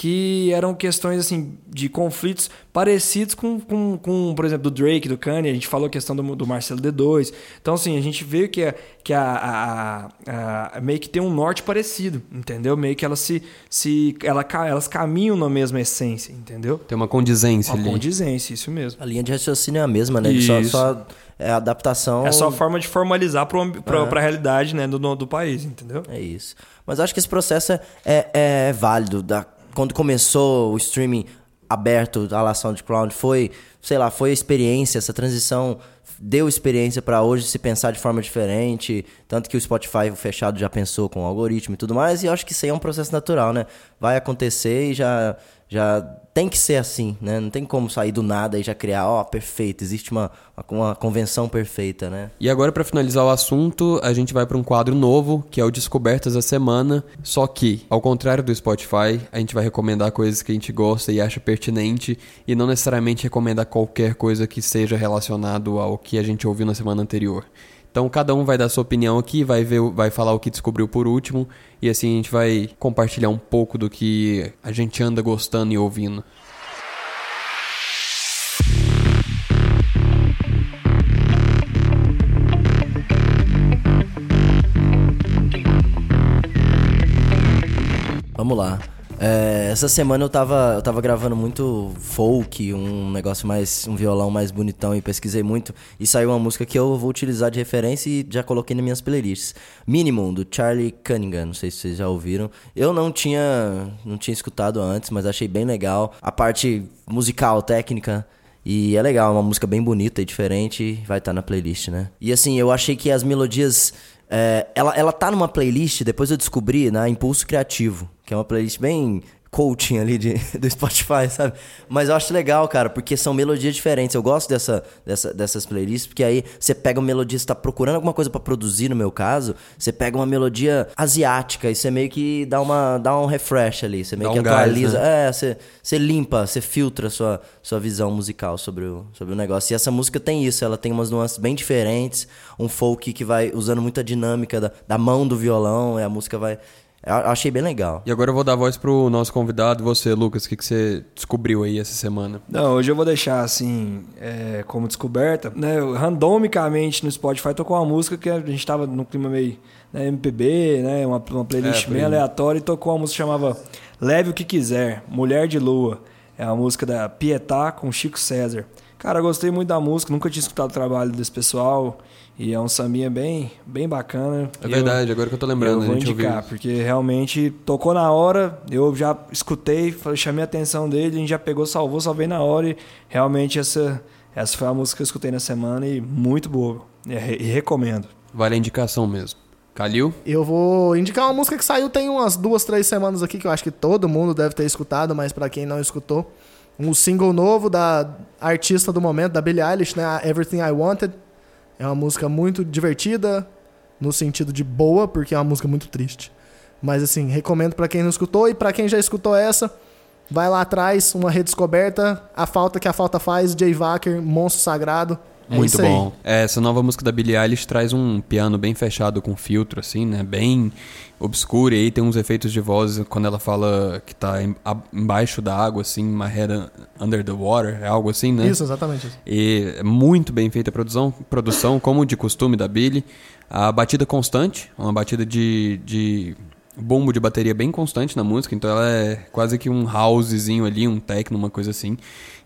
que eram questões assim de conflitos parecidos com, com, com, por exemplo, do Drake, do Kanye, a gente falou a questão do, do Marcelo D2. Então, assim, a gente vê que, a, que a, a, a, meio que tem um norte parecido, entendeu? Meio que elas se, se ela, elas caminham na mesma essência, entendeu? Tem uma condizência uma ali. condizência, isso mesmo. A linha de raciocínio é a mesma, né? Só, só é a adaptação... É só a forma de formalizar para é. a realidade né, do, do país, entendeu? É isso. Mas acho que esse processo é, é, é válido, da quando começou o streaming aberto a la SoundCloud, foi, sei lá, foi a experiência, essa transição deu experiência para hoje se pensar de forma diferente, tanto que o Spotify fechado já pensou com o algoritmo e tudo mais, e eu acho que isso aí é um processo natural, né? Vai acontecer e já já tem que ser assim, né? Não tem como sair do nada e já criar, ó, oh, perfeito, existe uma, uma convenção perfeita, né? E agora para finalizar o assunto, a gente vai para um quadro novo, que é o Descobertas da Semana, só que, ao contrário do Spotify, a gente vai recomendar coisas que a gente gosta e acha pertinente e não necessariamente recomendar qualquer coisa que seja relacionado ao que a gente ouviu na semana anterior. Então cada um vai dar sua opinião aqui, vai ver, vai falar o que descobriu por último e assim a gente vai compartilhar um pouco do que a gente anda gostando e ouvindo. Vamos lá. É, essa semana eu tava, eu tava gravando muito folk, um negócio mais. um violão mais bonitão e pesquisei muito. E saiu uma música que eu vou utilizar de referência e já coloquei nas minhas playlists. Minimum, do Charlie Cunningham. Não sei se vocês já ouviram. Eu não tinha. não tinha escutado antes, mas achei bem legal. A parte musical, técnica. E é legal, é uma música bem bonita e diferente, vai estar tá na playlist, né? E assim, eu achei que as melodias é, ela, ela tá numa playlist, depois eu descobri, na Impulso Criativo, que é uma playlist bem coaching ali de, do Spotify, sabe? Mas eu acho legal, cara, porque são melodias diferentes. Eu gosto dessa, dessa, dessas playlists, porque aí você pega uma melodia, você tá procurando alguma coisa para produzir, no meu caso, você pega uma melodia asiática e você meio que dá, uma, dá um refresh ali, você meio dá que um atualiza. Gás, né? É, você, você limpa, você filtra a sua, sua visão musical sobre o, sobre o negócio. E essa música tem isso, ela tem umas nuances bem diferentes, um folk que vai usando muita dinâmica da, da mão do violão, e a música vai eu achei bem legal. E agora eu vou dar voz pro nosso convidado, você, Lucas, o que, que você descobriu aí essa semana? Não, hoje eu vou deixar assim, é, como descoberta, né? Randomicamente no Spotify tocou uma música que a gente tava num clima meio né, MPB, né? Uma, uma playlist é, bem aleatória e tocou uma música que chamava Leve o que quiser, Mulher de Lua. É a música da Pietá com Chico César. Cara, eu gostei muito da música, nunca tinha escutado o trabalho desse pessoal. E é um sambinha bem, bem bacana. É verdade, eu, agora que eu tô lembrando. Eu vou indicar, ouviu. porque realmente tocou na hora, eu já escutei, chamei a atenção dele, a gente já pegou, salvou, salvei na hora e realmente essa, essa foi a música que eu escutei na semana e muito boa. E, e recomendo. Vale a indicação mesmo. Calil? Eu vou indicar uma música que saiu tem umas duas, três semanas aqui, que eu acho que todo mundo deve ter escutado, mas para quem não escutou, um single novo da artista do momento, da Billie Eilish, né? Everything I Wanted. É uma música muito divertida, no sentido de boa, porque é uma música muito triste. Mas assim, recomendo para quem não escutou e para quem já escutou essa, vai lá atrás, uma redescoberta, a falta que a falta faz, Jay Wacker, Monstro Sagrado. É Muito bom. É, essa nova música da Billie Eilish traz um piano bem fechado com filtro, assim, né? Bem obscuro. E aí tem uns efeitos de voz quando ela fala que tá em, a, embaixo da água, assim, My Head Under the Water, é algo assim, né? Isso, exatamente. E é muito bem feita a produção, produção como de costume da Billie. A batida constante, uma batida de, de bombo de bateria bem constante na música, então ela é quase que um housezinho ali, um techno, uma coisa assim.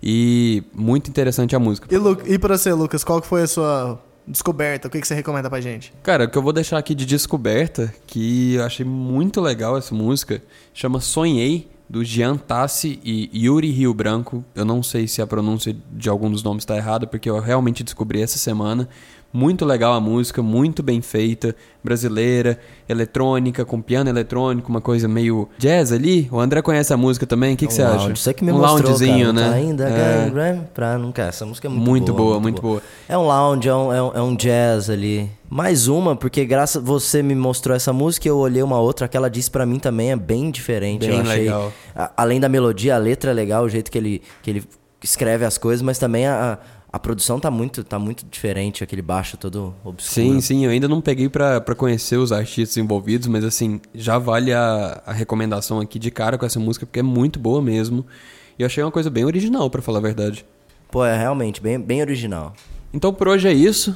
E muito interessante a música. E, Lu, e pra você, Lucas, qual que foi a sua descoberta? O que, que você recomenda pra gente? Cara, o que eu vou deixar aqui de descoberta, que eu achei muito legal essa música, chama Sonhei, do Jean Tassi e Yuri Rio Branco. Eu não sei se a pronúncia de algum dos nomes está errada, porque eu realmente descobri essa semana. Muito legal a música, muito bem feita, brasileira, eletrônica, com piano eletrônico, uma coisa meio jazz ali. O André conhece a música também, o que, que você lounge. acha? Isso que me um mostrou, loungezinho, cara, né? Tá ainda, É. é. pra nunca. Essa música é muito, Muito boa, muito boa. É um lounge, é um, é um, é um jazz ali. Mais uma, porque graças você me mostrou essa música, eu olhei uma outra, aquela disse pra mim também é bem diferente. Bem eu achei, legal. a- além da melodia, a letra é legal, o jeito que ele, que ele escreve as coisas, mas também a, a produção tá muito, tá muito diferente, aquele baixo todo obscuro. Sim, sim, eu ainda não peguei pra conhecer os artistas envolvidos, mas assim, já vale a, a recomendação aqui de cara com essa música, porque é muito boa mesmo. E eu achei uma coisa bem original, pra falar a verdade. Pô, é realmente bem, bem original. Então por hoje é isso.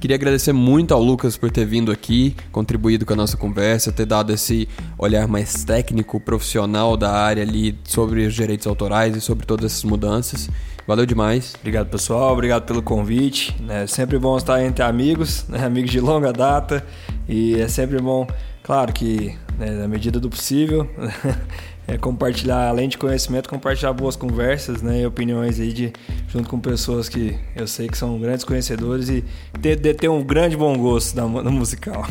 Queria agradecer muito ao Lucas por ter vindo aqui, contribuído com a nossa conversa, ter dado esse olhar mais técnico, profissional da área ali sobre os direitos autorais e sobre todas essas mudanças. Valeu demais. Obrigado, pessoal. Obrigado pelo convite. É sempre bom estar entre amigos, né? amigos de longa data. E é sempre bom, claro que né, na medida do possível, é compartilhar, além de conhecimento, compartilhar boas conversas né, e opiniões aí de, junto com pessoas que eu sei que são grandes conhecedores e ter, de ter um grande bom gosto da, no musical.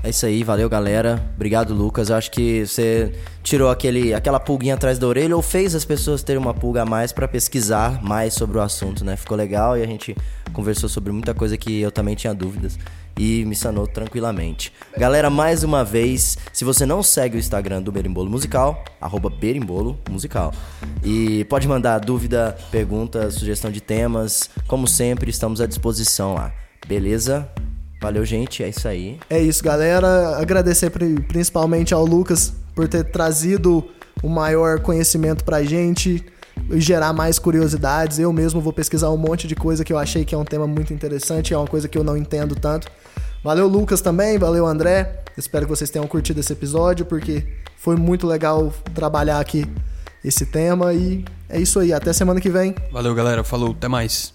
É isso aí, valeu galera. Obrigado, Lucas. Eu acho que você tirou aquele, aquela pulguinha atrás da orelha ou fez as pessoas terem uma pulga a mais pra pesquisar mais sobre o assunto, né? Ficou legal e a gente conversou sobre muita coisa que eu também tinha dúvidas e me sanou tranquilamente. Galera, mais uma vez, se você não segue o Instagram do Berimbolo Musical, arroba Berimbolo Musical. E pode mandar dúvida, pergunta, sugestão de temas. Como sempre, estamos à disposição lá. Beleza? Valeu, gente. É isso aí. É isso, galera. Agradecer pri- principalmente ao Lucas por ter trazido o maior conhecimento pra gente gerar mais curiosidades. Eu mesmo vou pesquisar um monte de coisa que eu achei que é um tema muito interessante, é uma coisa que eu não entendo tanto. Valeu, Lucas, também. Valeu, André. Espero que vocês tenham curtido esse episódio, porque foi muito legal trabalhar aqui esse tema. E é isso aí. Até semana que vem. Valeu, galera. Falou, até mais.